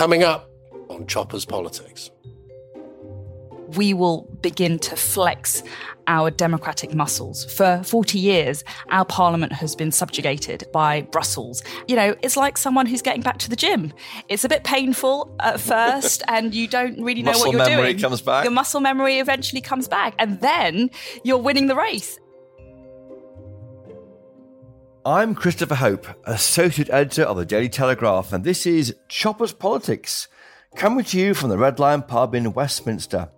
Coming up on Chopper's Politics we will begin to flex our democratic muscles. For 40 years, our parliament has been subjugated by Brussels. You know, it's like someone who's getting back to the gym. It's a bit painful at first, and you don't really know what you're doing. Muscle memory comes back. Your muscle memory eventually comes back, and then you're winning the race. I'm Christopher Hope, Associate Editor of the Daily Telegraph, and this is Chopper's Politics coming to you from the Red Lion pub in Westminster.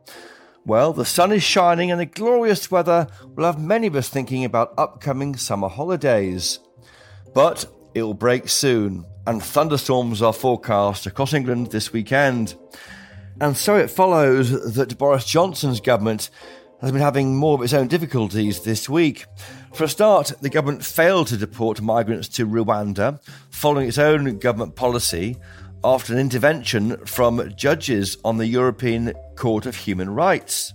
Well, the sun is shining and the glorious weather will have many of us thinking about upcoming summer holidays. But it will break soon, and thunderstorms are forecast across England this weekend. And so it follows that Boris Johnson's government has been having more of its own difficulties this week. For a start, the government failed to deport migrants to Rwanda following its own government policy after an intervention from judges on the European Court of Human Rights.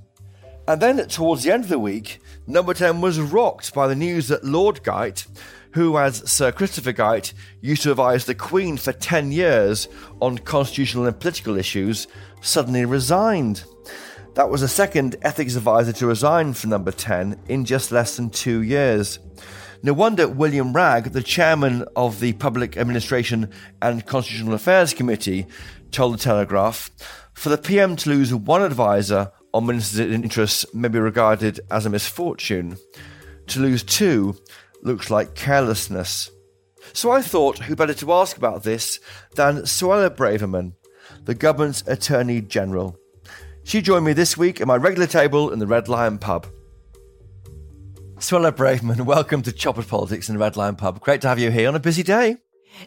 And then towards the end of the week, number 10 was rocked by the news that Lord Geidt, who, as Sir Christopher Geidt, used to advise the Queen for 10 years on constitutional and political issues, suddenly resigned. That was the second ethics advisor to resign from number 10 in just less than two years. No wonder William Wragg, the chairman of the Public Administration and Constitutional Affairs Committee, told the Telegraph for the PM to lose one advisor on ministers' interests may be regarded as a misfortune. To lose two looks like carelessness. So I thought who better to ask about this than Suella Braverman, the government's Attorney General. She joined me this week at my regular table in the Red Lion pub. Suella Braverman, welcome to Chopper's Politics in the Red Lion Pub. Great to have you here on a busy day.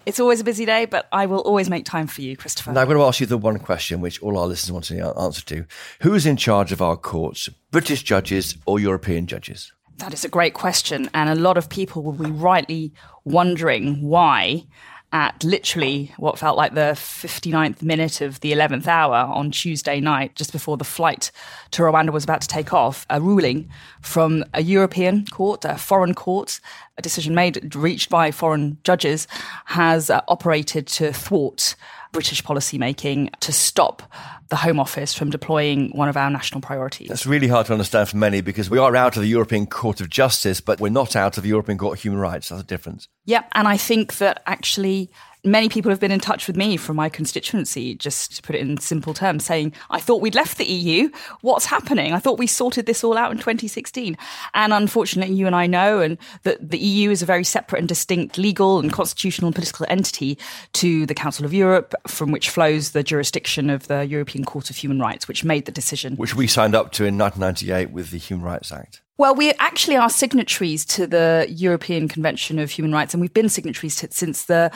It's always a busy day, but I will always make time for you, Christopher. Now, I'm going to ask you the one question which all our listeners want to answer to. Who is in charge of our courts, British judges or European judges? That is a great question. And a lot of people will be rightly wondering why at literally what felt like the 59th minute of the 11th hour on Tuesday night, just before the flight to Rwanda was about to take off, a ruling from a European court, a foreign court, a decision made, reached by foreign judges, has uh, operated to thwart British policymaking to stop the Home Office from deploying one of our national priorities. That's really hard to understand for many because we are out of the European Court of Justice, but we're not out of the European Court of Human Rights. That's a difference. Yeah, and I think that actually many people have been in touch with me from my constituency, just to put it in simple terms, saying, I thought we'd left the EU. What's happening? I thought we sorted this all out in 2016. And unfortunately, you and I know and that the EU is a very separate and distinct legal and constitutional and political entity to the Council of Europe, from which flows the jurisdiction of the European Court of Human Rights, which made the decision. Which we signed up to in 1998 with the Human Rights Act. Well, we actually are signatories to the European Convention of Human Rights, and we've been signatories to, since the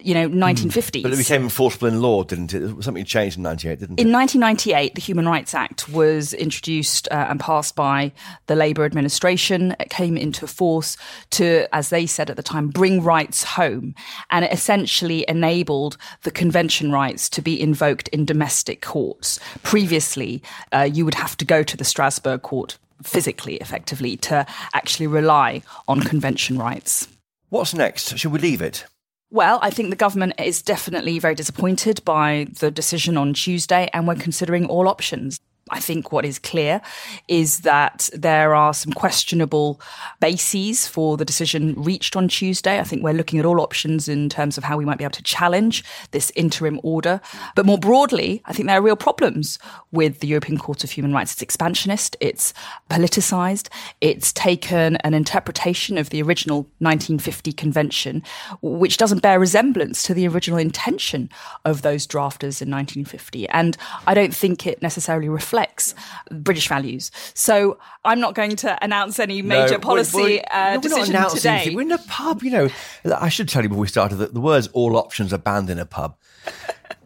you know 1950s. Hmm. But it became enforceable in law, didn't it? Something changed in 98, didn't it? In 1998, the Human Rights Act was introduced uh, and passed by the Labour administration. It came into force to, as they said at the time, bring rights home, and it essentially enabled the convention rights to be invoked in domestic courts. Previously, uh, you would have to go to the Strasbourg court physically, effectively, to actually rely on convention rights. What's next? Should we leave it? Well, I think the government is definitely very disappointed by the decision on Tuesday, and we're considering all options. I think what is clear is that there are some questionable bases for the decision reached on Tuesday. I think we're looking at all options in terms of how we might be able to challenge this interim order. But more broadly, I think there are real problems with the European Court of Human Rights. It's expansionist, it's politicized, it's taken an interpretation of the original 1950 convention, which doesn't bear resemblance to the original intention of those drafters in 1950. And I don't think it necessarily reflects reflects British values. So I'm not going to announce any major no, policy uh, no, decision today. Anything. We're in a pub, you know. I should tell you before we started that the words "all options" are banned in a pub.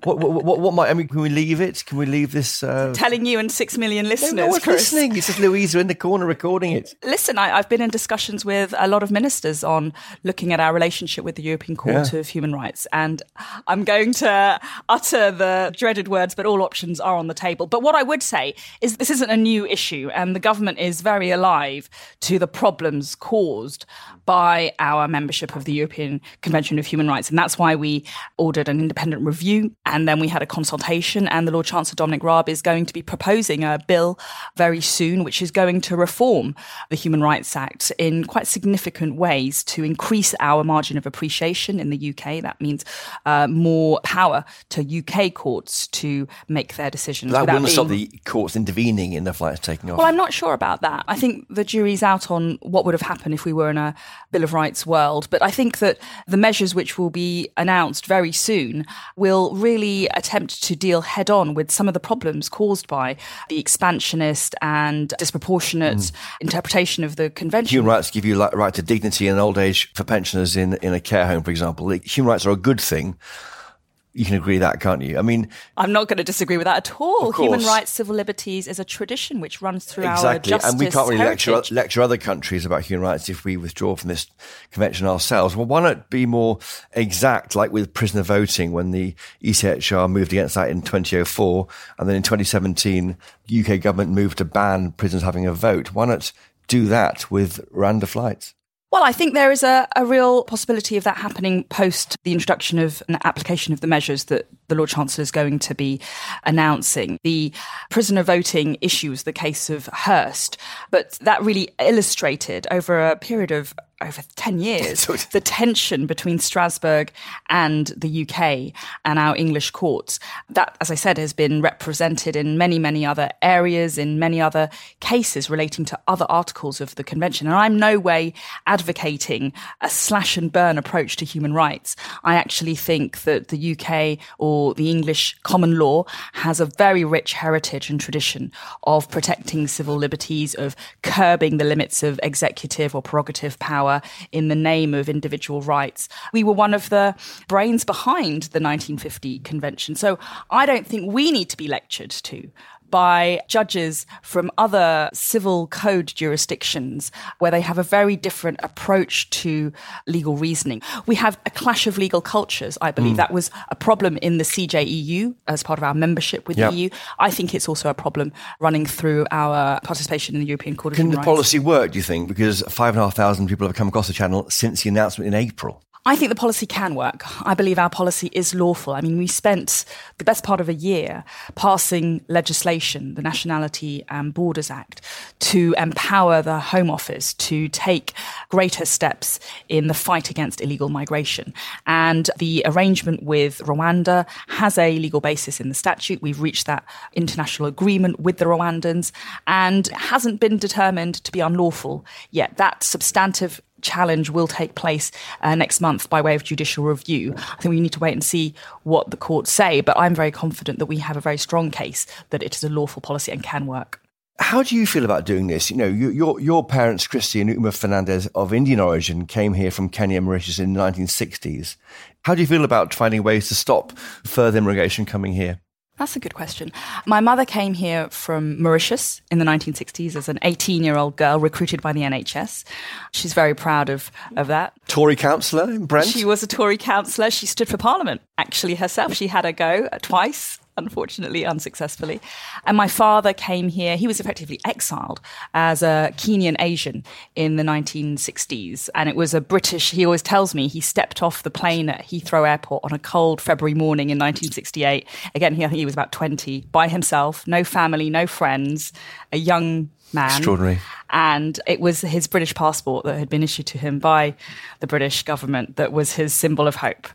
What, what, what, what, might I mean? Can we leave it? Can we leave this? Uh... Telling you and six million listeners. No, no one's Chris. listening. It's just Louisa in the corner recording it. Listen, I, have been in discussions with a lot of ministers on looking at our relationship with the European Court yeah. of Human Rights, and I'm going to utter the dreaded words, but all options are on the table. But what I would say is this isn't a new issue, and the government is very alive to the problems caused by our membership of the European Convention of Human Rights, and that's why we ordered an independent review And then we had a consultation, and the Lord Chancellor Dominic Raab is going to be proposing a bill very soon, which is going to reform the Human Rights Act in quite significant ways to increase our margin of appreciation in the UK. That means uh, more power to UK courts to make their decisions. That wouldn't being... stop the courts intervening in the flights taking off. Well, I'm not sure about that. I think the jury's out on what would have happened if we were in a Bill of Rights world. But I think that the measures which will be announced very soon will really attempt to deal head on with some of the problems caused by the expansionist and disproportionate mm. interpretation of the convention. Human rights give you right to dignity in old age for pensioners in, in a care home, for example. Human rights are a good thing you can agree that, can't you? I mean, I'm not going to disagree with that at all. Human rights, civil liberties is a tradition which runs through exactly. our justice and we can't really lecture, lecture other countries about human rights if we withdraw from this convention ourselves. Well, why not be more exact, like with prisoner voting when the ECHR moved against that in 2004, and then in 2017, UK government moved to ban prisoners having a vote. Why not do that with Rwanda flights? Well, I think there is a, a real possibility of that happening post the introduction of an application of the measures that the Lord Chancellor is going to be announcing. The prisoner voting issue was the case of Hirst, but that really illustrated over a period of over 10 years the tension between Strasbourg and the UK and our English courts. That, as I said, has been represented in many, many other areas, in many other cases relating to other articles of the convention. And I'm no way advocating a slash and burn approach to human rights. I actually think that the UK or the English common law has a very rich heritage and tradition of protecting civil liberties, of curbing the limits of executive or prerogative power power in the name of individual rights. We were one of the brains behind the 1950 convention. So I don't think we need to be lectured to by judges from other civil code jurisdictions where they have a very different approach to legal reasoning. We have a clash of legal cultures, I believe. Mm. That was a problem in the CJEU as part of our membership with yep. the EU. I think it's also a problem running through our participation in the European Court of Can Human the Rights. policy work, do you think? Because 5,500 people have come across the channel since the announcement in April. I think the policy can work. I believe our policy is lawful. I mean, we spent the best part of a year passing legislation, the Nationality and Borders Act, to empower the Home Office to take greater steps in the fight against illegal migration. And the arrangement with Rwanda has a legal basis in the statute. We've reached that international agreement with the Rwandans and hasn't been determined to be unlawful yet. That substantive challenge will take place uh, next month by way of judicial review. I think we need to wait and see what the courts say, but I'm very confident that we have a very strong case that it is a lawful policy and can work. How do you feel about doing this? You know, your your parents, Christy and Uma Fernandes, of Indian origin, came here from Kenya and Mauritius in the 1960s. How do you feel about finding ways to stop further immigration coming here? That's a good question. My mother came here from Mauritius in the 1960s as an 18 year old girl recruited by the NHS. She's very proud of, of that. Tory councillor in Brent? She was a Tory councillor. She stood for Parliament, actually, herself. She had a go twice unfortunately unsuccessfully. And my father came here. He was effectively exiled as a Kenyan Asian in the 1960s. And it was a British, he always tells me, he stepped off the plane at Heathrow Airport on a cold February morning in 1968. Again, he, I think he was about 20, by himself, no family, no friends, a young man. Extraordinary. And it was his British passport that had been issued to him by the British government that was his symbol of hope.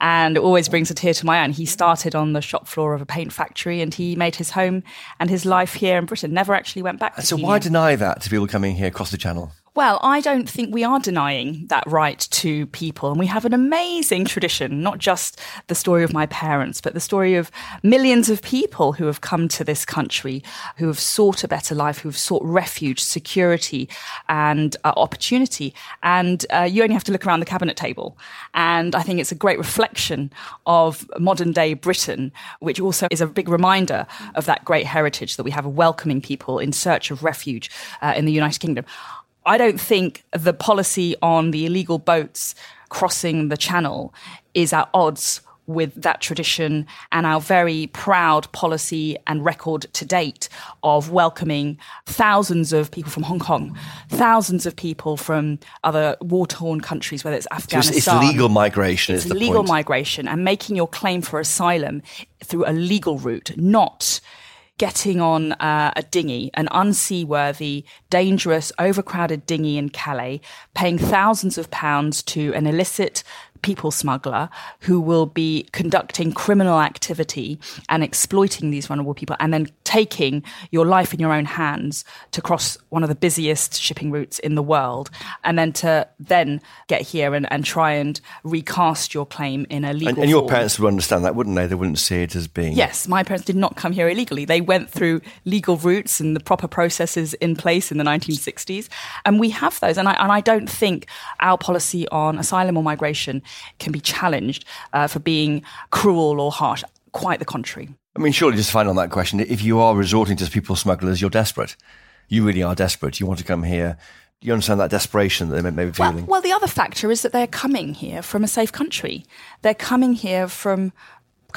And it always brings a tear to my eye. And he started on the shop floor of a paint factory and he made his home and his life here in Britain. Never actually went back. To So, why deny that to people coming here across the channel? Well, I don't think we are denying that right to people. And we have an amazing tradition, not just the story of my parents, but the story of millions of people who have come to this country, who have sought a better life, who have sought refuge, security, and uh, opportunity. And uh, you only have to look around the cabinet table. And I think it's a great reflection of modern day Britain, which also is a big reminder of that great heritage that we have of welcoming people in search of refuge uh, in the United Kingdom. I don't think the policy on the illegal boats crossing the channel is at odds with that tradition and our very proud policy and record to date of welcoming thousands of people from Hong Kong, thousands of people from other war torn countries, whether it's Afghanistan. So it's, legal migration, it's is the legal point. migration and making your claim for asylum through a legal route, not getting on uh, a dinghy, an unseaworthy, dangerous, overcrowded dinghy in Calais, paying thousands of pounds to an illicit people smuggler who will be conducting criminal activity and exploiting these vulnerable people and then taking your life in your own hands to cross one of the busiest shipping routes in the world and then to then get here and, and try and recast your claim in a legal and, and your form. parents would understand that wouldn't they they wouldn't see it as being Yes, my parents did not come here illegally. They went through legal routes and the proper processes in place in the 1960s. And we have those. And I, and I don't think our policy on asylum or migration can be challenged uh, for being cruel or harsh. Quite the contrary. I mean, surely just to find on that question, if you are resorting to people smugglers, you're desperate. You really are desperate. You want to come here. You understand that desperation that they may be feeling. Well, well, the other factor is that they're coming here from a safe country. They're coming here from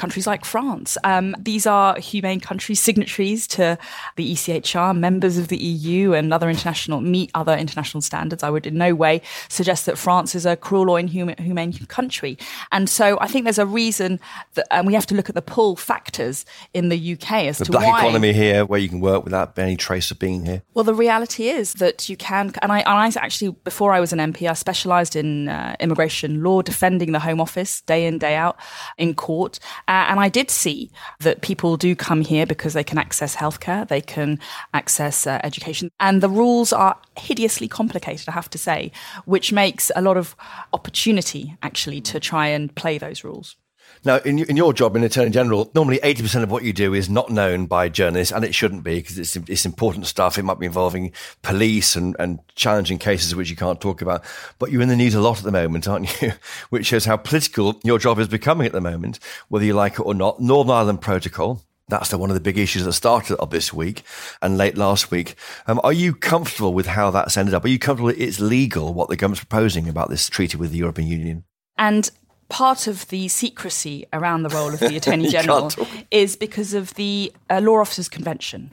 countries like France. Um, these are humane countries, signatories to the ECHR, members of the EU and other international, meet other international standards. I would in no way suggest that France is a cruel or inhumane country. And so I think there's a reason that, and we have to look at the pull factors in the UK as the to black why. economy here, where you can work without any trace of being here. Well, the reality is that you can, and I, and I actually, before I was an MP, I specialised in uh, immigration law, defending the Home Office day in, day out in court. Uh, and I did see that people do come here because they can access healthcare, they can access uh, education. And the rules are hideously complicated, I have to say, which makes a lot of opportunity actually to try and play those rules. Now, in, in your job in Attorney General, normally 80% of what you do is not known by journalists, and it shouldn't be because it's, it's important stuff. It might be involving police and, and challenging cases which you can't talk about. But you're in the news a lot at the moment, aren't you? which shows how political your job is becoming at the moment, whether you like it or not. Northern Ireland Protocol. That's the, one of the big issues that started of this week and late last week. Um, are you comfortable with how that's ended up? Are you comfortable it's legal what the government's proposing about this treaty with the European Union? And part of the secrecy around the role of the Attorney General is because of the uh, Law Officers Convention.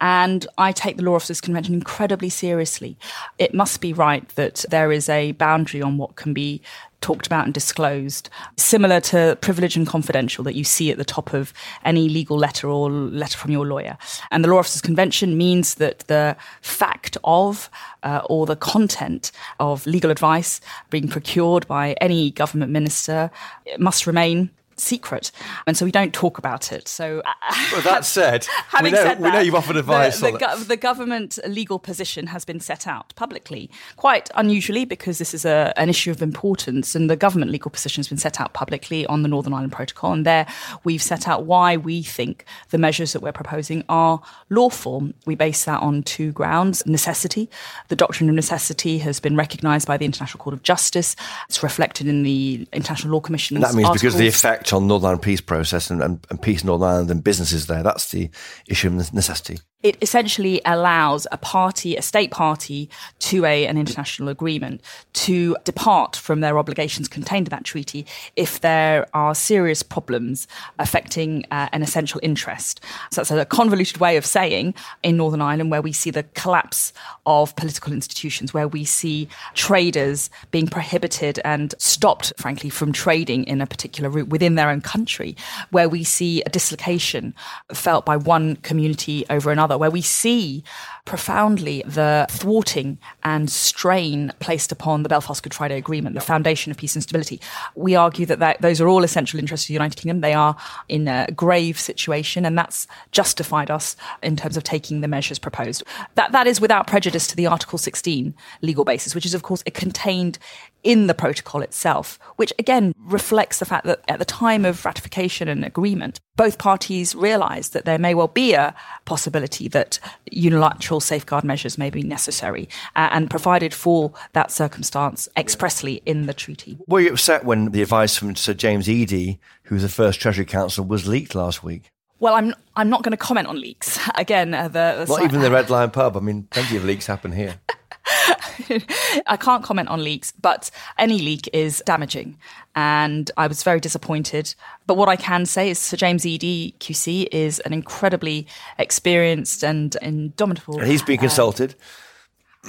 And I take the Law Officers Convention incredibly seriously. It must be right that there is a boundary on what can be talked about and disclosed, similar to privilege and confidential that you see at the top of any legal letter or letter from your lawyer. And the Law Officers Convention means that the fact of uh, or the content of legal advice being procured by any government minister must remain secret, and so we don't talk about it. So, well, uh, that said, having we know, said that, we know you've offered advice. The, the, go- the government legal position has been set out publicly, quite unusually because this is a, an issue of importance, and the government legal position has been set out publicly on the Northern Ireland Protocol. And there, we've set out why we think the measures that we're proposing are lawful. We base that on two grounds: necessity. The doctrine of necessity has been recognised by the International Court of Justice. It's reflected in the International Law Commission. That means because of the effect on Northern Ireland peace process and, and, and peace in Northern Ireland and businesses there. That's the issue of necessity. It essentially allows a party, a state party, to a, an international agreement to depart from their obligations contained in that treaty if there are serious problems affecting uh, an essential interest. So that's a convoluted way of saying in Northern Ireland where we see the collapse of political institutions, where we see traders being prohibited and stopped, frankly, from trading in a particular route within their own country, where we see a dislocation felt by one community over another where we see profoundly the thwarting and strain placed upon the Belfast Good Friday Agreement, the foundation of peace and stability. We argue that, that those are all essential interests of the United Kingdom. They are in a grave situation, and that's justified us in terms of taking the measures proposed. That, that is without prejudice to the Article 16 legal basis, which is, of course, a contained in the protocol itself, which again reflects the fact that at the time of ratification and agreement, both parties realised that there may well be a possibility that unilateral safeguard measures may be necessary uh, and provided for that circumstance expressly in the treaty. Were you upset when the advice from Sir James Eadie, who was the first Treasury Counsel, was leaked last week? Well, I'm I'm not going to comment on leaks. Again, uh, the, the not even the Red Lion pub. I mean, plenty of leaks happen here. I can't comment on leaks, but any leak is damaging. And I was very disappointed. But what I can say is Sir James Eadie QC is an incredibly experienced and indomitable. And he's been uh, consulted.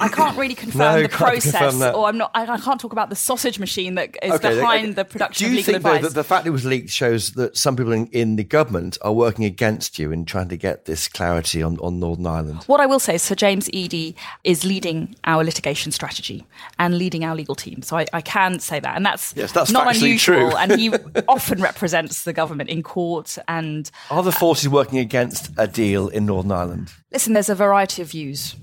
I can't really confirm No, the process, confirm or I'm not. I, I can't talk about the sausage machine that is Okay, behind okay. the production Do you of legal think, though, that the fact it was leaked shows that some people in, in the government are working against you in trying to get this clarity on, on Northern Ireland? What I will say is Sir James Eadie is leading our litigation strategy and leading our legal team. So I, I can say that. And that's, Yes, that's not unusual. true. and he often represents the government in court. And Are the uh, forces working against a deal in Northern Ireland? listen, there's a variety of views.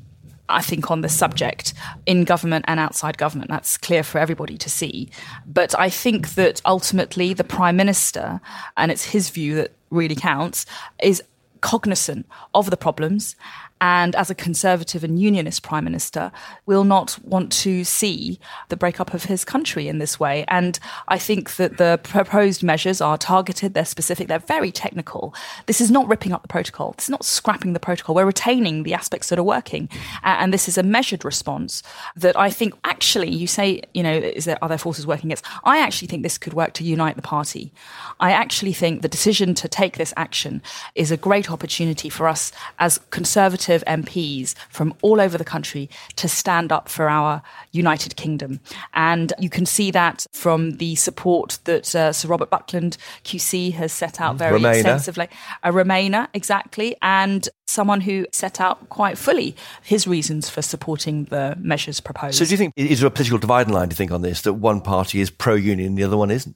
I think on the subject in government and outside government. That's clear for everybody to see. But I think that ultimately the Prime Minister, and it's his view that really counts, is cognizant of the problems and as a conservative and unionist prime minister will not want to see the breakup of his country in this way. And i think that the proposed measures are targeted they're specific they're very technical. This is not ripping up the protocol. Is not scrapping the protocol. We're retaining the aspects that are working. And this is a measured response that i think actually you say you know is there are there forces working against i actually think this could work to unite the party. I actually think the decision to take this action is a great opportunity for us as conservative MPs from all over the country to stand up for our United Kingdom. And you can see that from the support that uh, Sir Robert Buckland QC has set out very Remainer. extensively. A Remainer, exactly, and someone who set out quite fully his reasons for supporting the measures proposed. So, do you think is there a political dividing line? Do you think on this that one party is pro-union, and the other one isn't?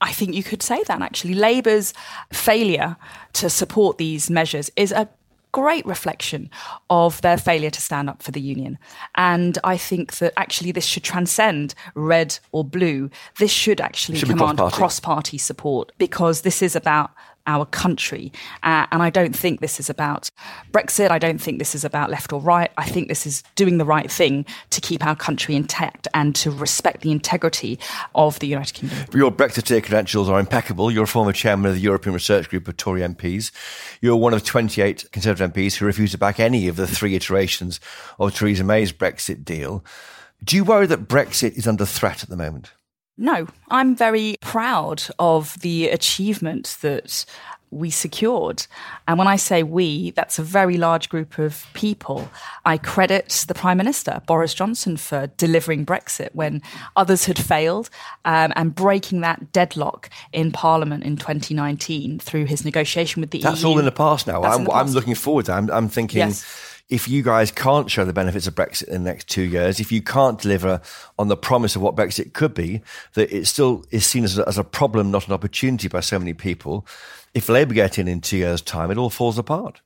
I think you could say that actually. Labour's failure to support these measures is a great reflection of their failure to stand up for the union. And I think that actually this should transcend red or blue. This should actually Should command cross party support because this is about our country. Uh, and I don't think this is about Brexit. I don't think this is about left or right. I think this is doing the right thing to keep our country intact and to respect the integrity of the United Kingdom. Your Brexiteer credentials are impeccable. You're a former chairman of the European Research Group of Tory MPs. You're one of 28 Conservative MPs who refused to back any of the three iterations of Theresa May's Brexit deal. Do you worry that Brexit is under threat at the moment? No, I'm very proud of the achievement that we secured. And when I say we, that's a very large group of people. I credit the Prime Minister, Boris Johnson, for delivering Brexit when others had failed um, and breaking that deadlock in Parliament in 2019 through his negotiation with the EU. That's all in the past now. That's I'm, the I'm looking forward to it. I'm, I'm thinking Yes. If you guys can't show the benefits of Brexit in the next two years, if you can't deliver on the promise of what Brexit could be, that it still is seen as a, as a problem, not an opportunity by so many people. If Labour get in in two years' time, it all falls apart.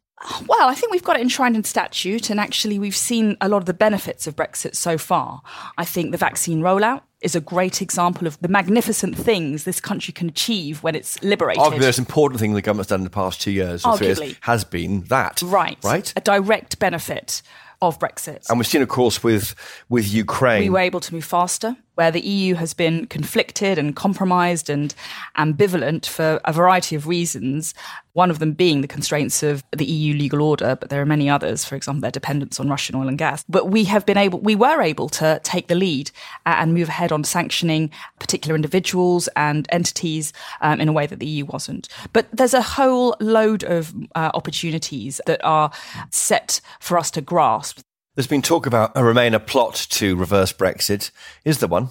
Well, I think we've got it enshrined in statute, and actually, we've seen a lot of the benefits of Brexit so far. I think the vaccine rollout is a great example of the magnificent things this country can achieve when it's liberated. Arguably, the most important thing the government's done in the past two years or three years has been that. right, Right? a direct benefit of Brexit. And we've seen, of course, with with Ukraine. we were able to move faster, where the EU has been conflicted and compromised and ambivalent for a variety of reasons. One of them being the constraints of the EU legal order, but there are many others, for example, their dependence on Russian oil and gas. But we have been able, we were able to take the lead uh, and move ahead on sanctioning particular individuals and entities um, in a way that the EU wasn't. But there's a whole load of uh, opportunities that are set for us to grasp. There's been talk about a Remainer plot to reverse Brexit. Is there one?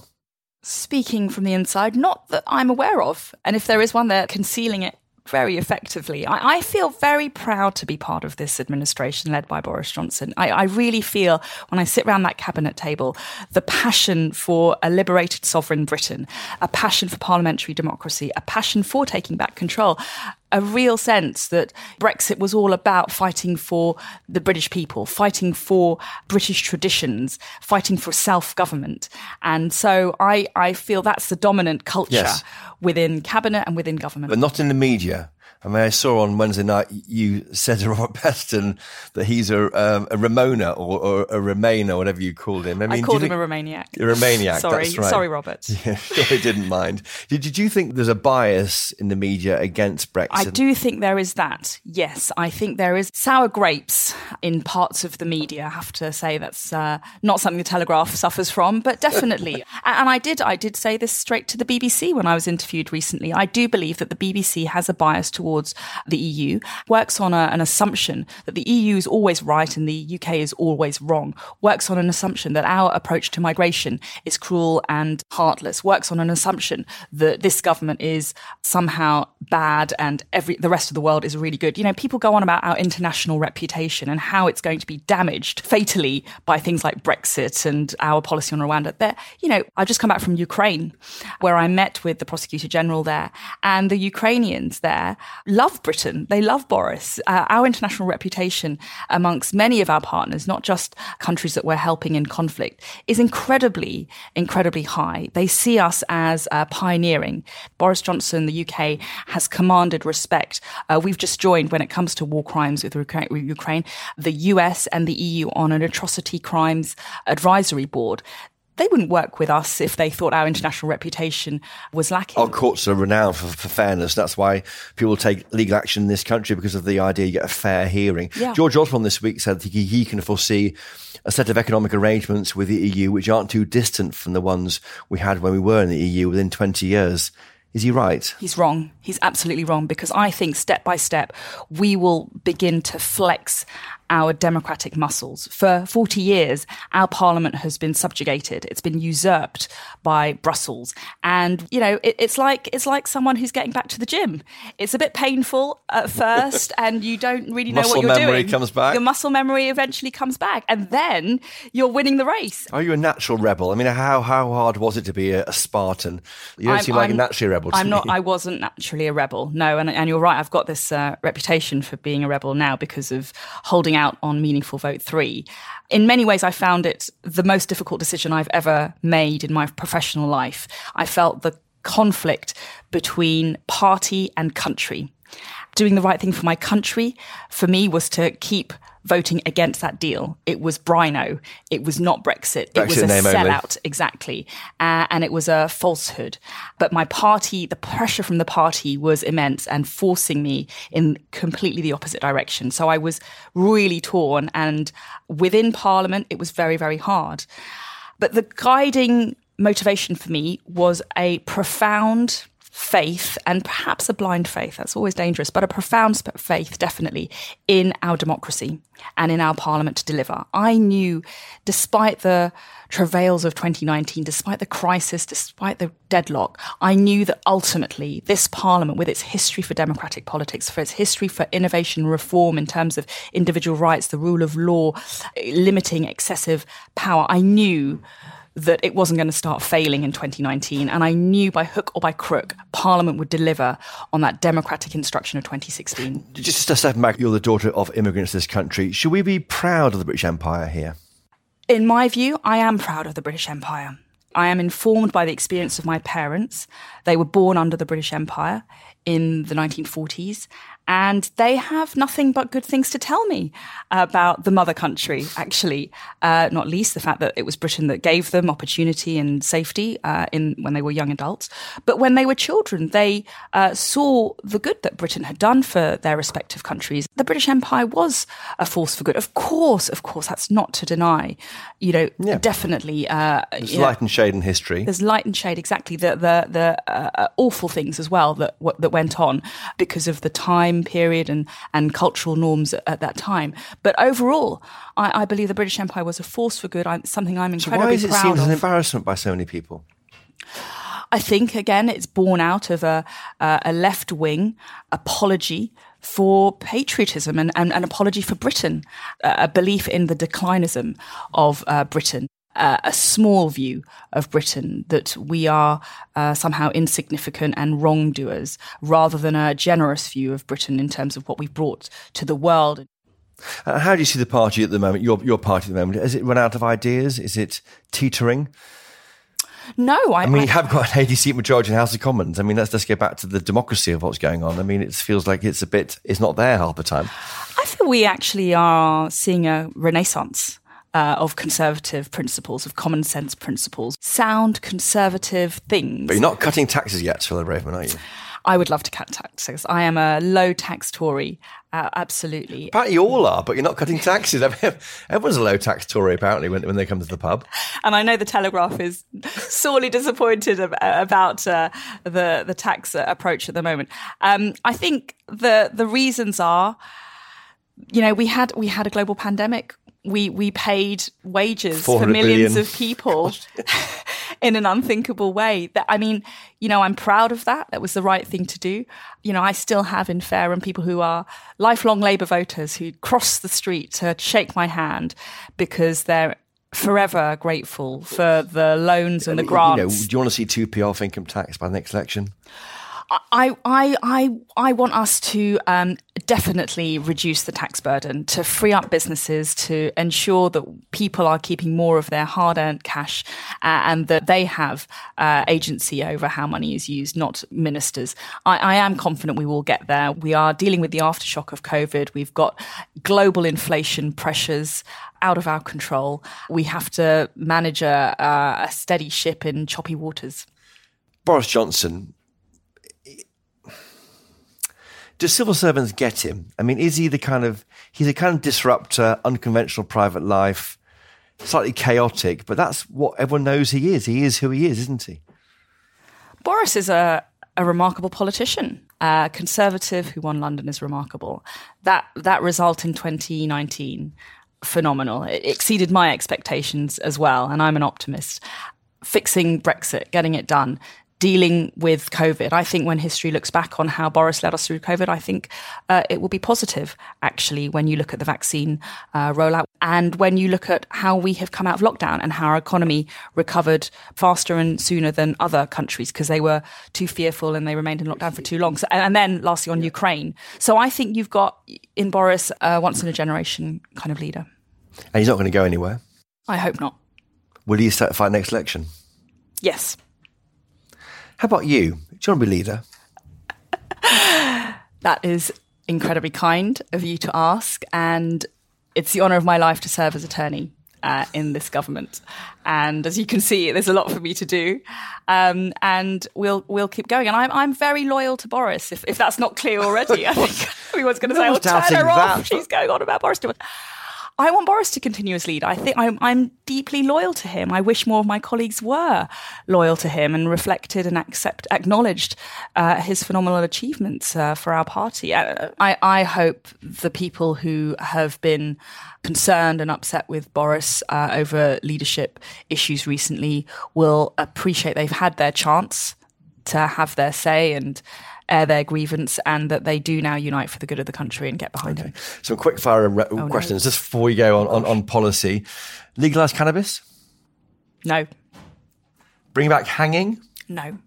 speaking from the inside, not that I'm aware of. And if there is one, they're concealing it very effectively. I, I feel very proud to be part of this administration led by Boris Johnson. I, I really feel when I sit around that cabinet table, the passion for a liberated sovereign Britain, a passion for parliamentary democracy, a passion for taking back control. A real sense that Brexit was all about fighting for the British people, fighting for British traditions, fighting for self government. And so I, I feel that's the dominant culture Yes. within cabinet and within government. but not in the media. I mean, I saw on Wednesday night you said to Robert Peston that he's a, um, a Remoaner or, or a Remainer, whatever you called him. I, mean, I called him a Remaniac. A Remaniac, sorry, that's right. sorry, Robert. Yeah, sure, I didn't mind. Did, did you think there's a bias in the media against Brexit? I do think there is that. Yes, I think there is sour grapes in parts of the media. I have to say that's uh, not something the Telegraph suffers from, but definitely. and I did, I did say this straight to the BBC when I was interviewed recently. I do believe that the BBC has a bias towards the EU, works on a, an assumption that the EU is always right and the UK is always wrong, works on an assumption that our approach to migration is cruel and heartless, works on an assumption that this government is somehow bad and every the rest of the world is really good. You know, people go on about our international reputation and how it's going to be damaged fatally by things like Brexit and our policy on Rwanda. There, you know, I've just come back from Ukraine, where I met with the prosecutor general there, and the Ukrainians there love Britain. They love Boris. Uh, our international reputation amongst many of our partners, not just countries that we're helping in conflict, is incredibly, incredibly high. They see us as uh, pioneering. Boris Johnson, the UK, has commanded respect. Uh, we've just joined when it comes to war crimes with Ukraine, the US and the EU on an atrocity crimes advisory board they wouldn't work with us if they thought our international reputation was lacking. Our courts are renowned for, for, fairness. That's why people take legal action in this country because of the idea you get a fair hearing. Yeah. George Osborne this week said he, he can foresee a set of economic arrangements with the EU which aren't too distant from the ones we had when we were in the EU within 20 years. Is he right? He's wrong. He's absolutely wrong because I think step by step we will begin to flex our democratic muscles. For 40 years, our parliament has been subjugated. It's been usurped by Brussels. And, you know, it, it's like, it's like someone who's getting back to the gym. It's a bit painful at first and you don't really know what you're doing. Muscle memory comes back. Your muscle memory eventually comes back and then you're winning the race. Are you a natural rebel? I mean, how, how hard was it to be a, a Spartan? You don't I'm, seem like I'm, a naturally rebel I'm me. not, I wasn't naturally a rebel. No. And, and you're right. I've got this uh, reputation for being a rebel now because of holding out on Meaningful Vote 3. In many ways, I found it the most difficult decision I've ever made in my professional life. I felt the conflict between party and country. Doing the right thing for my country, for me, was to keep voting against that deal. It was Brino. It was not Brexit. Brexit it was a sellout, only. exactly. Uh, and it was a falsehood. But my party, the pressure from the party was immense and forcing me in completely the opposite direction. So I was really torn. And within Parliament, it was very, very hard. But the guiding motivation for me was a profound faith and perhaps a blind faith. That's always dangerous, but a profound faith, definitely, in our democracy and in our parliament to deliver. I knew, despite the travails of 2019, despite the crisis, despite the deadlock, I knew that ultimately this parliament, with its history for democratic politics, for its history for innovation reform in terms of individual rights, the rule of law, limiting excessive power, I knew that it wasn't going to start failing in 2019. And I knew by hook or by crook, Parliament would deliver on that democratic instruction of 2016. Just a step back, you're the daughter of immigrants to this country. Should we be proud of the British Empire here? In my view, I am proud of the British Empire. I am informed by the experience of my parents. They were born under the British Empire in the 1940s and they have nothing but good things to tell me about the mother country, actually, uh, not least the fact that it was Britain that gave them opportunity and safety uh, in when they were young adults. But when they were children, they uh, saw the good that Britain had done for their respective countries. The British Empire was a force for good. Of course, of course, that's not to deny. You know, yeah. definitely. Uh, there's light know, and shade in history. There's light and shade, exactly. The the the uh, awful things as well that that went on because of the time time period and, and cultural norms at, at that time. But overall, I, I, believe the British Empire was a force for good. I, something I'm incredibly so why is it seen as an embarrassment by so many people? I think again, it's born out of a, uh, a left wing apology for patriotism and an apology for Britain, uh, a belief in the declinism of uh, Britain uh, a small view of Britain that we are uh, somehow insignificant and wrongdoers, rather than a generous view of Britain in terms of what we've brought to the world. Uh, how do you see the party at the moment? Your your party at the moment has it run out of ideas? Is it teetering? No, I, I mean, I, you have got an 80 seat majority in the House of Commons. I mean, let's just get back to the democracy of what's going on. I mean, it feels like it's a bit, it's not there half the time. I feel we actually are seeing a renaissance uh, of conservative principles, of common sense principles, sound conservative things. But you're not cutting taxes yet, Suella Braverman, are you? I would love to cut taxes. I am a low tax Tory, uh, absolutely. Apparently, you all are, but you're not cutting taxes. Everyone's a low tax Tory, apparently, when, when they come to the pub. And I know the Telegraph is sorely disappointed about uh, the the tax approach at the moment. Um, I think the the reasons are, you know, we had we had a global pandemic we we paid wages for millions billion. of people in an unthinkable way. That I mean, you know, I'm proud of that. That was the right thing to do. You know, I still have in Fareham people who are lifelong Labour voters who cross the street to shake my hand because they're forever grateful for the loans and the grants. You know, do you want to see two p off income tax by the next election? I, I, I, I want us to um, definitely reduce the tax burden, to free up businesses, to ensure that people are keeping more of their hard earned cash uh, and that they have uh, agency over how money is used, not ministers. I, I am confident we will get there. We are dealing with the aftershock of COVID. We've got global inflation pressures out of our control. We have to manage a, a steady ship in choppy waters. Boris Johnson do civil servants get him? I mean, is he the kind of he's a kind of disruptor, unconventional private life, slightly chaotic, but that's what everyone knows he is. He is who he is, isn't he? Boris is a, a remarkable politician. A conservative who won London is remarkable. That that result in 2019 phenomenal. It exceeded my expectations as well, and I'm an optimist. Fixing Brexit, getting it done, dealing with COVID. I think when history looks back on how Boris led us through COVID, I think uh, it will be positive, actually, when you look at the vaccine uh, rollout and when you look at how we have come out of lockdown and how our economy recovered faster and sooner than other countries because they were too fearful and they remained in lockdown for too long. So, and then lastly on Ukraine. So I think you've got in Boris a once in a generation kind of leader. And he's not going to go anywhere? I hope not. Will he fight next election? Yes. How about you? Do you want to be leader? that is incredibly kind of you to ask. And it's the honour of my life to serve as attorney. Uh, in this government, and as you can see, there's a lot for me to do, um, and we'll we'll keep going. And I'm I'm very loyal to Boris. If, if that's not clear already, I think everyone's going to say, "Oh, turn her that. off." She's going on about Boris. I want Boris to continue as lead. I think I'm, I'm deeply loyal to him. I wish more of my colleagues were loyal to him and reflected and accept, acknowledged uh, his phenomenal achievements uh, for our party. I, I, I, hope the people who have been concerned and upset with Boris uh, over leadership issues recently will appreciate they've had their chance to have their say and air their grievance and that they do now unite for the good of the country and get behind okay. him. Some quick fire re- oh, questions no. just before we go on, on, on policy. Legalise cannabis? No. Bring back hanging? No.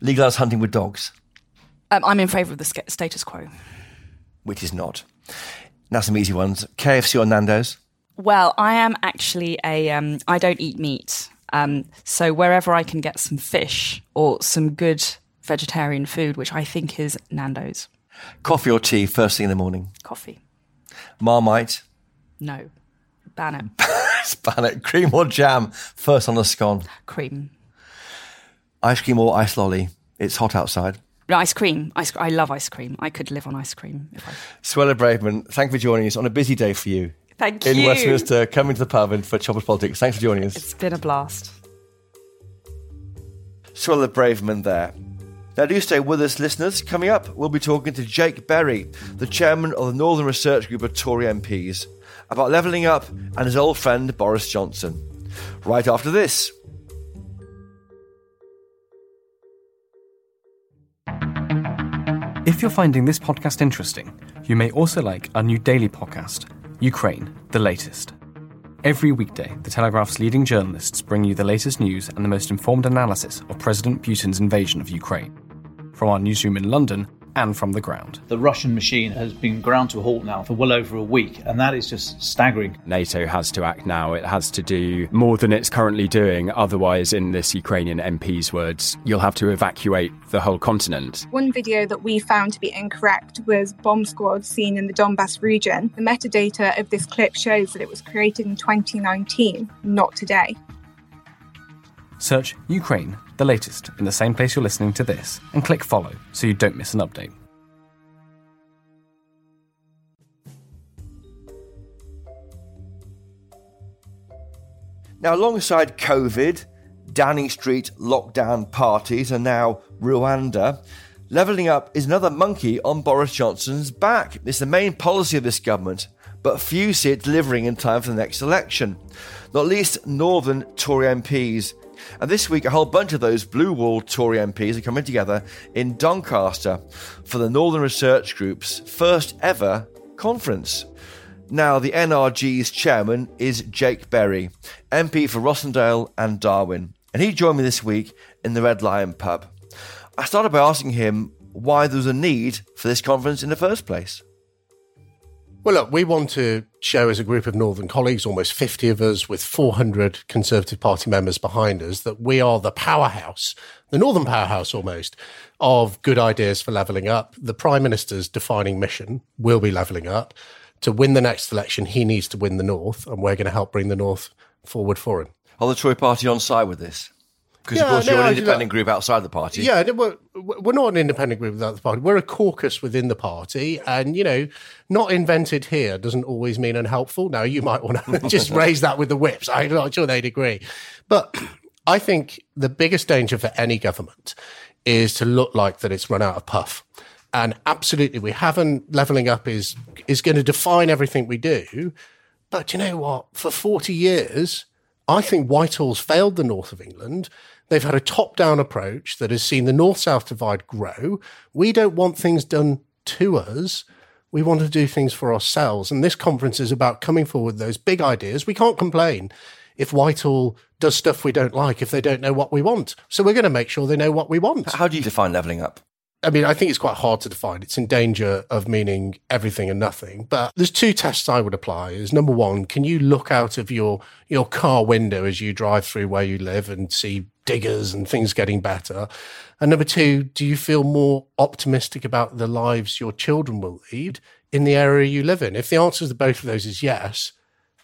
Legalise hunting with dogs? Um, I'm in favour of the status quo. Which is not. Now some easy ones. KFC or Nando's? Well, I am actually a. Um, I don't eat meat. Um, so wherever I can get some fish or some good vegetarian food, which I think is Nando's. Coffee or tea first thing in the morning? Coffee. Marmite? No. Ban it. Ban it. Cream or jam first on the scone? Cream. Ice cream or ice lolly? It's hot outside. Ice cream. Ice, I love ice cream. I could live on ice cream. If I... Suella Braverman, thank you for joining us on a busy day for you. Thank in you. In Westminster, coming to the pub and for Chopper's Politics. Thanks for joining us. It's been a blast. Suella Braverman there. Now, do stay with us, listeners. Coming up, we'll be talking to Jake Berry, the chairman of the Northern Research Group of Tory MPs, about levelling up and his old friend Boris Johnson. Right after this. If you're finding this podcast interesting, you may also like our new daily podcast, Ukraine, the latest. Every weekday, The Telegraph's leading journalists bring you the latest news and the most informed analysis of President Putin's invasion of Ukraine from our newsroom in London and from the ground. The Russian machine has been ground to a halt now for well over a week, and that is just staggering. NATO has to act now. It has to do more than it's currently doing. Otherwise, in this Ukrainian MP's words, you'll have to evacuate the whole continent. One video that we found to be incorrect was bomb squads seen in the Donbass region. The metadata of this clip shows that it was created in 2019, not today. Search Ukraine, the latest, in the same place you're listening to this, and click follow so you don't miss an update. Now, alongside COVID, Downing Street lockdown parties, and now Rwanda, levelling up is another monkey on Boris Johnson's back. It's the main policy of this government, but few see it delivering in time for the next election, not least Northern Tory MPs. And this week, a whole bunch of those Blue Wall Tory MPs are coming together in Doncaster for the Northern Research Group's first ever conference. Now, the NRG's chairman is Jake Berry, MP for Rossendale and Darwen, and he joined me this week in the Red Lion pub. I started by asking him why there was a need for this conference in the first place. Well, look, we want to show as a group of Northern colleagues, almost 50 of us with 400 Conservative Party members behind us, that we are the powerhouse, the Northern powerhouse almost, of good ideas for levelling up. The Prime Minister's defining mission will be levelling up. To win the next election, he needs to win the North, and we're going to help bring the North forward for him. Are the Tory party on side with this? Because, of course, no, you're an independent group outside the party. Yeah, we're, we're not an independent group without the party. We're a caucus within the party. And, you know, not invented here doesn't always mean unhelpful. Now, you might want to just raise that with the whips. I'm not sure they'd agree. But I think the biggest danger for any government is to look like that it's run out of puff. And absolutely, we haven't. Leveling up is is going to define everything we do. But you know what? For 40 years, I think Whitehall's failed the north of England. They've had a top down approach that has seen the north south divide grow. We don't want things done to us. We want to do things for ourselves. And this conference is about coming forward with those big ideas. We can't complain if Whitehall does stuff we don't like, if they don't know what we want. So we're going to make sure they know what we want. How do you define levelling up? I mean, I think it's quite hard to define. It's in danger of meaning everything and nothing. But there's two tests I would apply. Is number one, can you look out of your your car window as you drive through where you live and see diggers and things getting better? And number two, do you feel more optimistic about the lives your children will lead in the area you live in? If the answer to both of those is yes,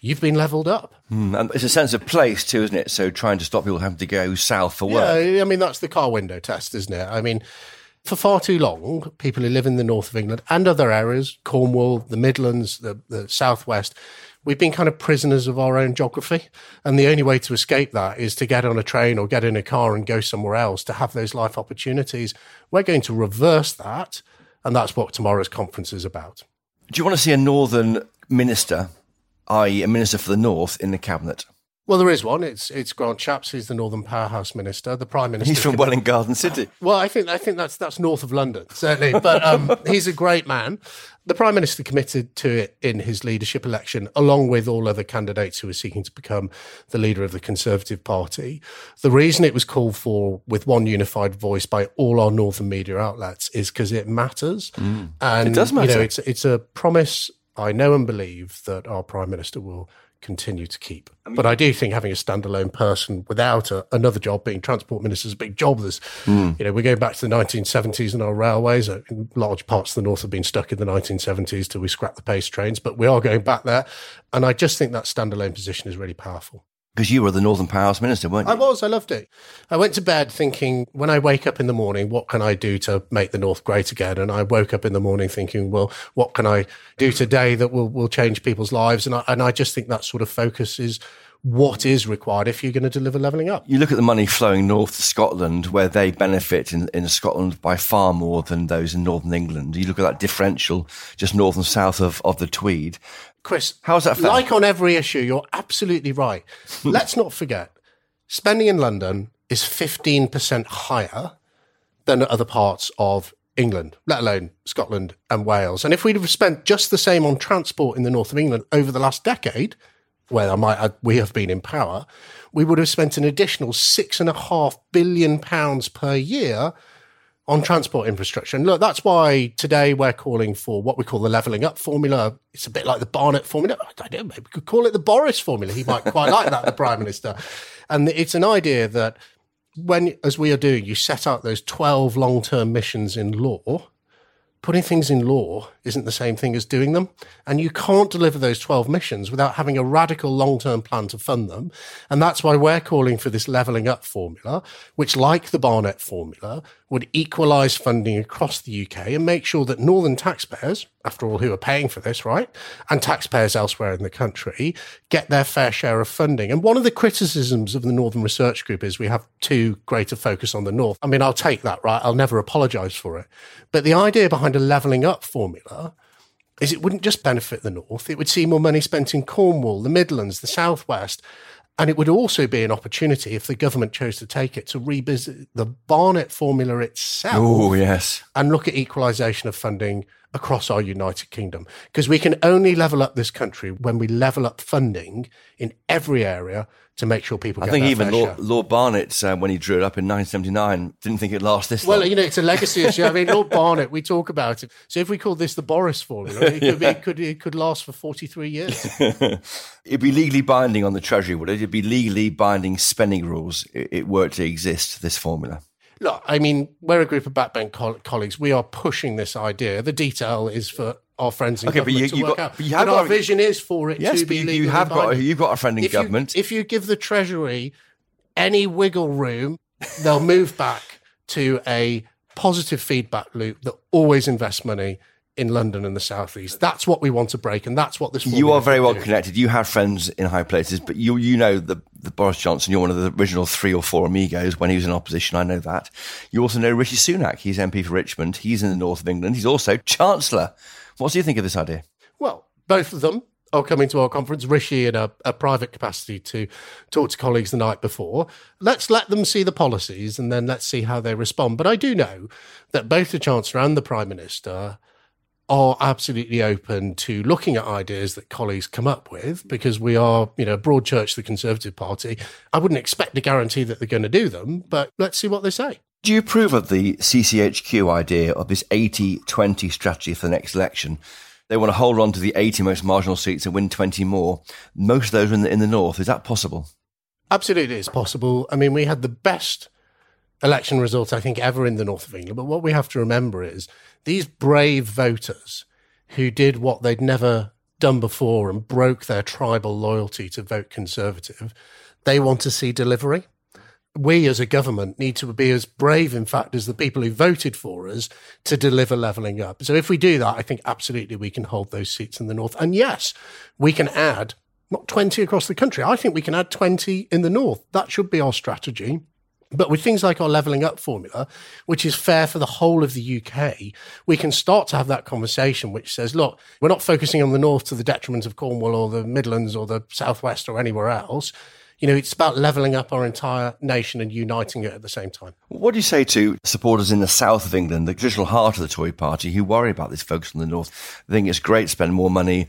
you've been leveled up. Mm, and it's a sense of place too, isn't it? So trying to stop people having to go south for work. Yeah, I mean that's the car window test, isn't it? I mean, for far too long, people who live in the north of England and other areas, Cornwall, the Midlands, the, the southwest, we've been kind of prisoners of our own geography. And the only way to escape that is to get on a train or get in a car and go somewhere else to have those life opportunities. We're going to reverse that. And that's what tomorrow's conference is about. Do you want to see a northern minister, i.e., a minister for the north, in the cabinet? Well, there is one. It's it's Grant Shapps, He's the Northern Powerhouse Minister, the Prime Minister. He's from Welwyn Garden City. Well, I think I think that's that's north of London, certainly. But um, he's a great man. The Prime Minister committed to it in his leadership election, along with all other candidates who were seeking to become the leader of the Conservative Party. The reason it was called for with one unified voice by all our northern media outlets is because it matters, and Mm. It does You know, matter. it's it's a promise I know and believe that our Prime Minister will continue to keep. but I do think having a standalone person without a, another job, being transport minister, is a big job. There's, you know, we're going back to the 1970s and our railways. Uh, In large parts of the north have been stuck in the 1970s till we scrap the Pacer trains, but we are going back there. And I just think that standalone position is really powerful. Because you were the Northern Powerhouse minister, weren't you? I was. I loved it. I went to bed thinking, when I wake up in the morning, what can I do to make the North great again? And I woke up in the morning thinking, well, what can I do today that will, will change people's lives? And I, and I just think that sort of focus is what is required if you're going to deliver levelling up. You look at the money flowing north to Scotland, where they benefit in, in Scotland by far more than those in northern England. You look at that differential just north and south of, of the Tweed. Chris, How's that fair? like on every issue, you're absolutely right. Hmm. Let's not forget, spending in London is 15% higher than other parts of England, let alone Scotland and Wales. And if we'd have spent just the same on transport in the north of England over the last decade, where I might add, we have been in power, we would have spent an additional six and a half billion pounds per year on transport infrastructure. And look, that's why today we're calling for what we call the levelling up formula. It's a bit like the Barnett formula. I don't know, maybe we could call it the Boris formula. He might quite like that, the Prime Minister. And it's an idea that when, as we are doing, you set out those 12 long term missions in law, putting things in law isn't the same thing as doing them. And you can't deliver those 12 missions without having a radical long term plan to fund them. And that's why we're calling for this levelling up formula, which, like the Barnett formula, would equalise funding across the UK and make sure that Northern taxpayers, after all, who are paying for this, right, and taxpayers elsewhere in the country get their fair share of funding. And one of the criticisms of the Northern Research Group is we have too great a focus on the North. I mean, I'll take that, right? I'll never apologise for it. But the idea behind a levelling up formula is it wouldn't just benefit the North, it would see more money spent in Cornwall, the Midlands, the Southwest. And it would also be an opportunity, if the government chose to take it, to revisit the Barnett formula itself. Oh, yes. And look at equalisation of funding across our United Kingdom. Because we can only level up this country when we level up funding in every area to make sure people I get think even Lord. Lord Barnett, uh, when he drew it up in 1979, didn't think it'd last this Well, long. you know, it's a legacy issue. I mean, Lord Barnett, we talk about it. So if we call this the Boris formula, it could, be, it could, it could last for 43 years. It'd be legally binding on the Treasury, would it? It'd be legally binding spending rules. It, it were to exist, this formula. Look, I mean, we're a group of backbench coll- colleagues. We are pushing this idea. The detail is for our friends in Okay, but government you- to you work got- out. but you have our got- vision is for it Yes, to be you, legally you have got you've got a friend in if you- government. if you give the Treasury any wiggle room, they'll move back to a positive feedback loop that always invests money in London and the southeast. That's what we want to break, and that's what this. you are very well do. connected. You have friends in high places, but you you know the, the Boris Johnson. You're one of the original three or four amigos when he was in opposition. I know that. You also know Rishi Sunak. He's MP for Richmond. He's in the north of England. He's also Chancellor. What do you think of this idea? Well, both of them are coming to our conference. Rishi in a, a private capacity to talk to colleagues the night before. Let's let them see the policies and then let's see how they respond. But I do know that both the Chancellor and the Prime Minister are absolutely open to looking at ideas that colleagues come up with because we are, you know, broad church, the Conservative Party. I wouldn't expect a guarantee that they're going to do them, but let's see what they say. Do you approve of the CCHQ idea of this 80 20 strategy for the next election? They want to hold on to the 80 most marginal seats and win 20 more. Most of those are in the, in the north. Is that possible? Absolutely, it's possible. I mean, we had the best election result, I think, ever in the north of England. But what we have to remember is these brave voters who did what they'd never done before and broke their tribal loyalty to vote Conservative, they want to see delivery. We as a government need to be as brave, in fact, as the people who voted for us to deliver levelling up. So if we do that, I think absolutely we can hold those seats in the north. And yes, we can add not 20 across the country. I think we can add 20 in the north. That should be our strategy. But with things like our levelling up formula, which is fair for the whole of the UK, we can start to have that conversation which says, look, we're not focusing on the north to the detriment of Cornwall or the Midlands or the southwest or anywhere else. You know, it's about levelling up our entire nation and uniting it at the same time. What do you say to supporters in the south of England, the traditional heart of the Tory party, who worry about this focus on the north? They think it's great to spend more money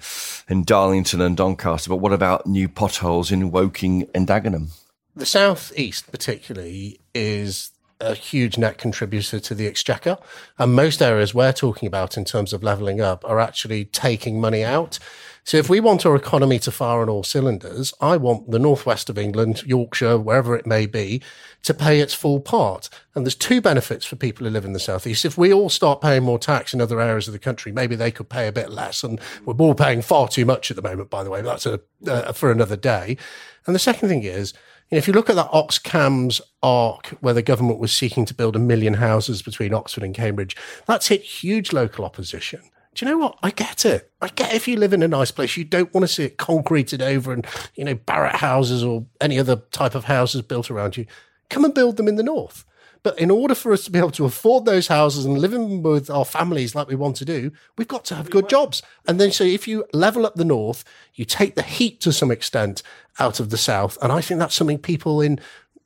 in Darlington and Doncaster, but what about new potholes in Woking and Dagenham? The southeast, particularly, is a huge net contributor to the exchequer. And most areas we're talking about in terms of levelling up are actually taking money out. So if we want our economy to fire on all cylinders, I want the northwest of England, Yorkshire, wherever it may be, to pay its full part. And there's two benefits for people who live in the southeast. If we all start paying more tax in other areas of the country, maybe they could pay a bit less. And we're all paying far too much at the moment, by the way. But that's a, uh, for another day. And the second thing is, if you look at that Oxcams arc where the government was seeking to build a million houses between Oxford and Cambridge, that's hit huge local opposition. Do you know what? I get it. I get if you live in a nice place, you don't want to see it concreted over and, you know, barrack houses or any other type of houses built around you. Come and build them in the north. But in order for us to be able to afford those houses and live in with our families like we want to do, we've got to have good jobs. And then, so if you level up the north, you take the heat to some extent out of the south. And I think that's something people in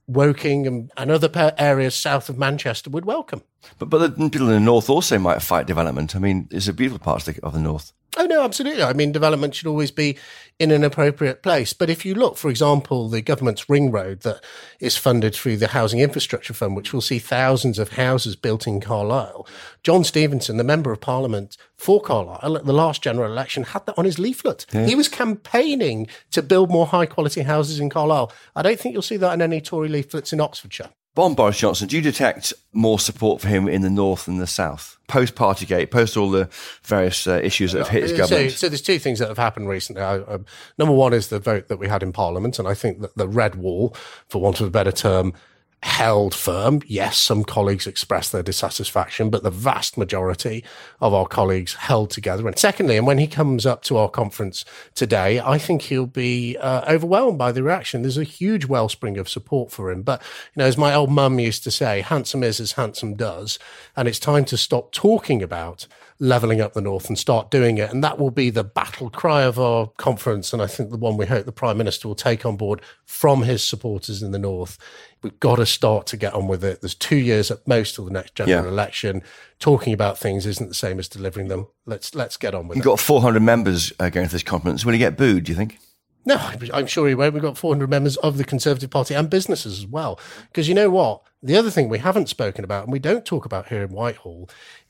Woking and, and other areas south of Manchester would welcome. But, but the people in the north also might fight development. I mean, it's a beautiful part of the, of the north. Oh, no, absolutely. I mean, development should always be in an appropriate place. But if you look, for example, the government's ring road that is funded through the Housing Infrastructure Fund, which will see thousands of houses built in Carlisle, John Stevenson, the Member of Parliament for Carlisle at the last general election, had that on his leaflet. He was campaigning to build more high quality houses in Carlisle. I don't think you'll see that in any Tory leaflets in Oxfordshire. Bon Boris Johnson, do you detect more support for him in the north than the south? Post Partygate, post all the various uh, issues that have hit his government. So, so, there's two things that have happened recently. I, um, number one is the vote that we had in Parliament, and I think that the red wall, for want of a better term, held firm. Yes, some colleagues expressed their dissatisfaction, but the vast majority of our colleagues held together. And secondly, and when he comes up to our conference today, I think he'll be uh, overwhelmed by the reaction. There's a huge wellspring of support for him. But, you know, as my old mum used to say, handsome is as handsome does. And it's time to stop talking about levelling up the North and start doing it. And that will be the battle cry of our conference. And I think the one we hope the Prime Minister will take on board from his supporters in the North. We've got to start to get on with it. There's two years at most till the next general yeah. election. Talking about things isn't the same as delivering them. Let's let's get on with You've it. You've got 400 members uh, going to this conference. Will he get booed, do you think? No, I'm sure he won't. We've got 400 members of the Conservative Party and businesses as well. Because you know what? The other thing we haven't spoken about and we don't talk about here in Whitehall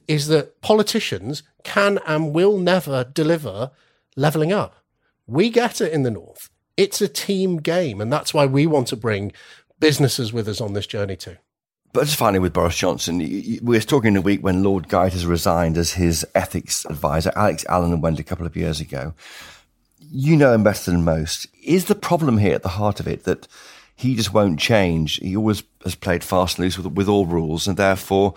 is that politicians can and will never deliver levelling up. We get it in the North. It's a team game. And that's why we want to bring businesses with us on this journey too. But just finally with Boris Johnson, we were talking a week when Lord Geidt has resigned as his ethics advisor. Alex Allan went a couple of years ago. You know him better than most. Is the problem here at the heart of it that he just won't change? He always has played fast and loose with, with all rules, and therefore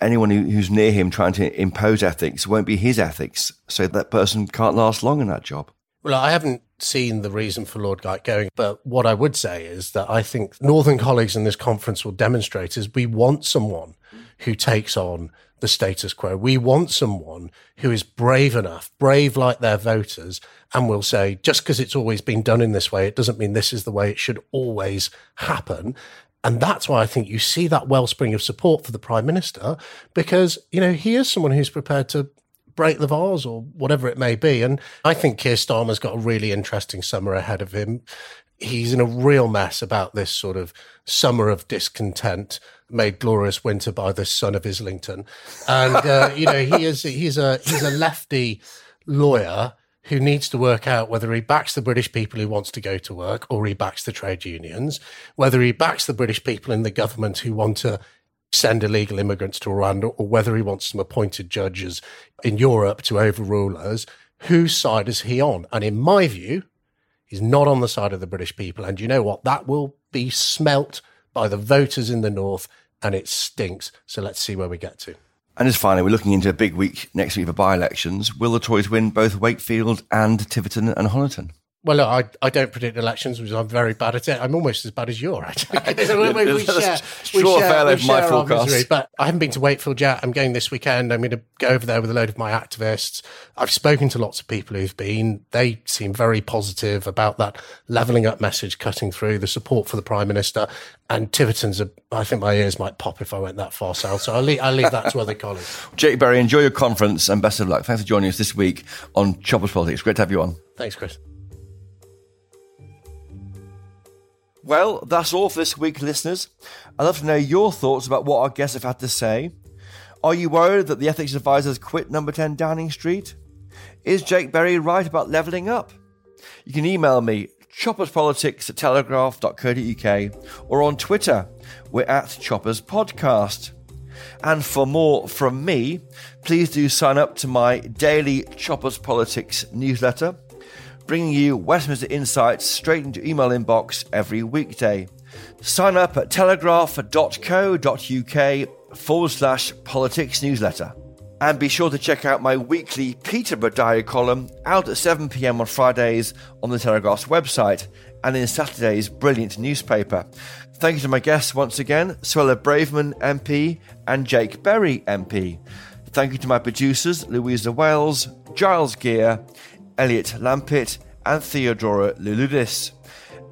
anyone who, who's near him trying to impose ethics won't be his ethics. So that person can't last long in that job. Well, I haven't seen the reason for Lord Geidt going, but what I would say is that I think Northern colleagues in this conference will demonstrate is we want someone who takes on the status quo. We want someone who is brave enough, brave like their voters, and will say, just because it's always been done in this way, it doesn't mean this is the way it should always happen. And that's why I think you see that wellspring of support for the prime minister because, you know, he is someone who's prepared to break the vase or whatever it may be. And I think Keir Starmer's got a really interesting summer ahead of him. He's in a real mess about this sort of summer of discontent made glorious winter by the son of Islington. And, uh, you know, he is, he's a, he's a lefty lawyer who needs to work out whether he backs the British people who wants to go to work or he backs the trade unions, whether he backs the British people in the government who want to send illegal immigrants to Rwanda or whether he wants some appointed judges in Europe to overrule us. Whose side is he on? And in my view, he's not on the side of the British people. And you know what? That will be smelt by the voters in the North and it stinks. So let's see where we get to. And just finally, we're looking into a big week next week for by-elections. Will the Tories win both Wakefield and Tiverton and Honiton? Well, look, I, I don't predict elections because I'm very bad at it. I'm almost as bad as you are, actually. we, we, we share, we share, we share misery, but I haven't been to Wakefield yet. I'm going this weekend. I'm going to go over there with a load of my activists. I've spoken to lots of people who've been. They seem very positive about that levelling up message cutting through, the support for the Prime Minister. And Tiverton's, a, I think my ears might pop if I went that far south. So I'll leave, I'll leave that to other colleagues. Jake Berry, enjoy your conference and best of luck. Thanks for joining us this week on Chopper's Politics. Great to have you on. Thanks, Chris. Well, that's all for this week, listeners. I'd love to know your thoughts about what our guests have had to say. Are you worried that the ethics advisors quit number 10 Downing Street? Is Jake Berry right about levelling up? You can email me, chopperspolitics at telegraph.co.uk, or on Twitter, we're at Choppers Podcast. And for more from me, please do sign up to my daily Chopper's Politics newsletter bringing you Westminster insights straight into your email inbox every weekday. Sign up at telegraph.co.uk forward slash politics newsletter. And be sure to check out my weekly Peterborough Diary column out at 7 pm on Fridays on the Telegraph's website and in Saturday's brilliant newspaper. Thank you to my guests once again, Suella Braverman MP and Jake Berry MP. Thank you to my producers, Louisa Wells, Giles Gear, Elliot Lampitt, and Theodora Louloudis.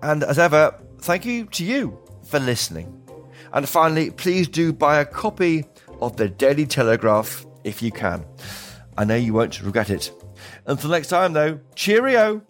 And as ever, thank you to you for listening. And finally, please do buy a copy of the Daily Telegraph if you can. I know you won't regret it. Until next time, though, cheerio!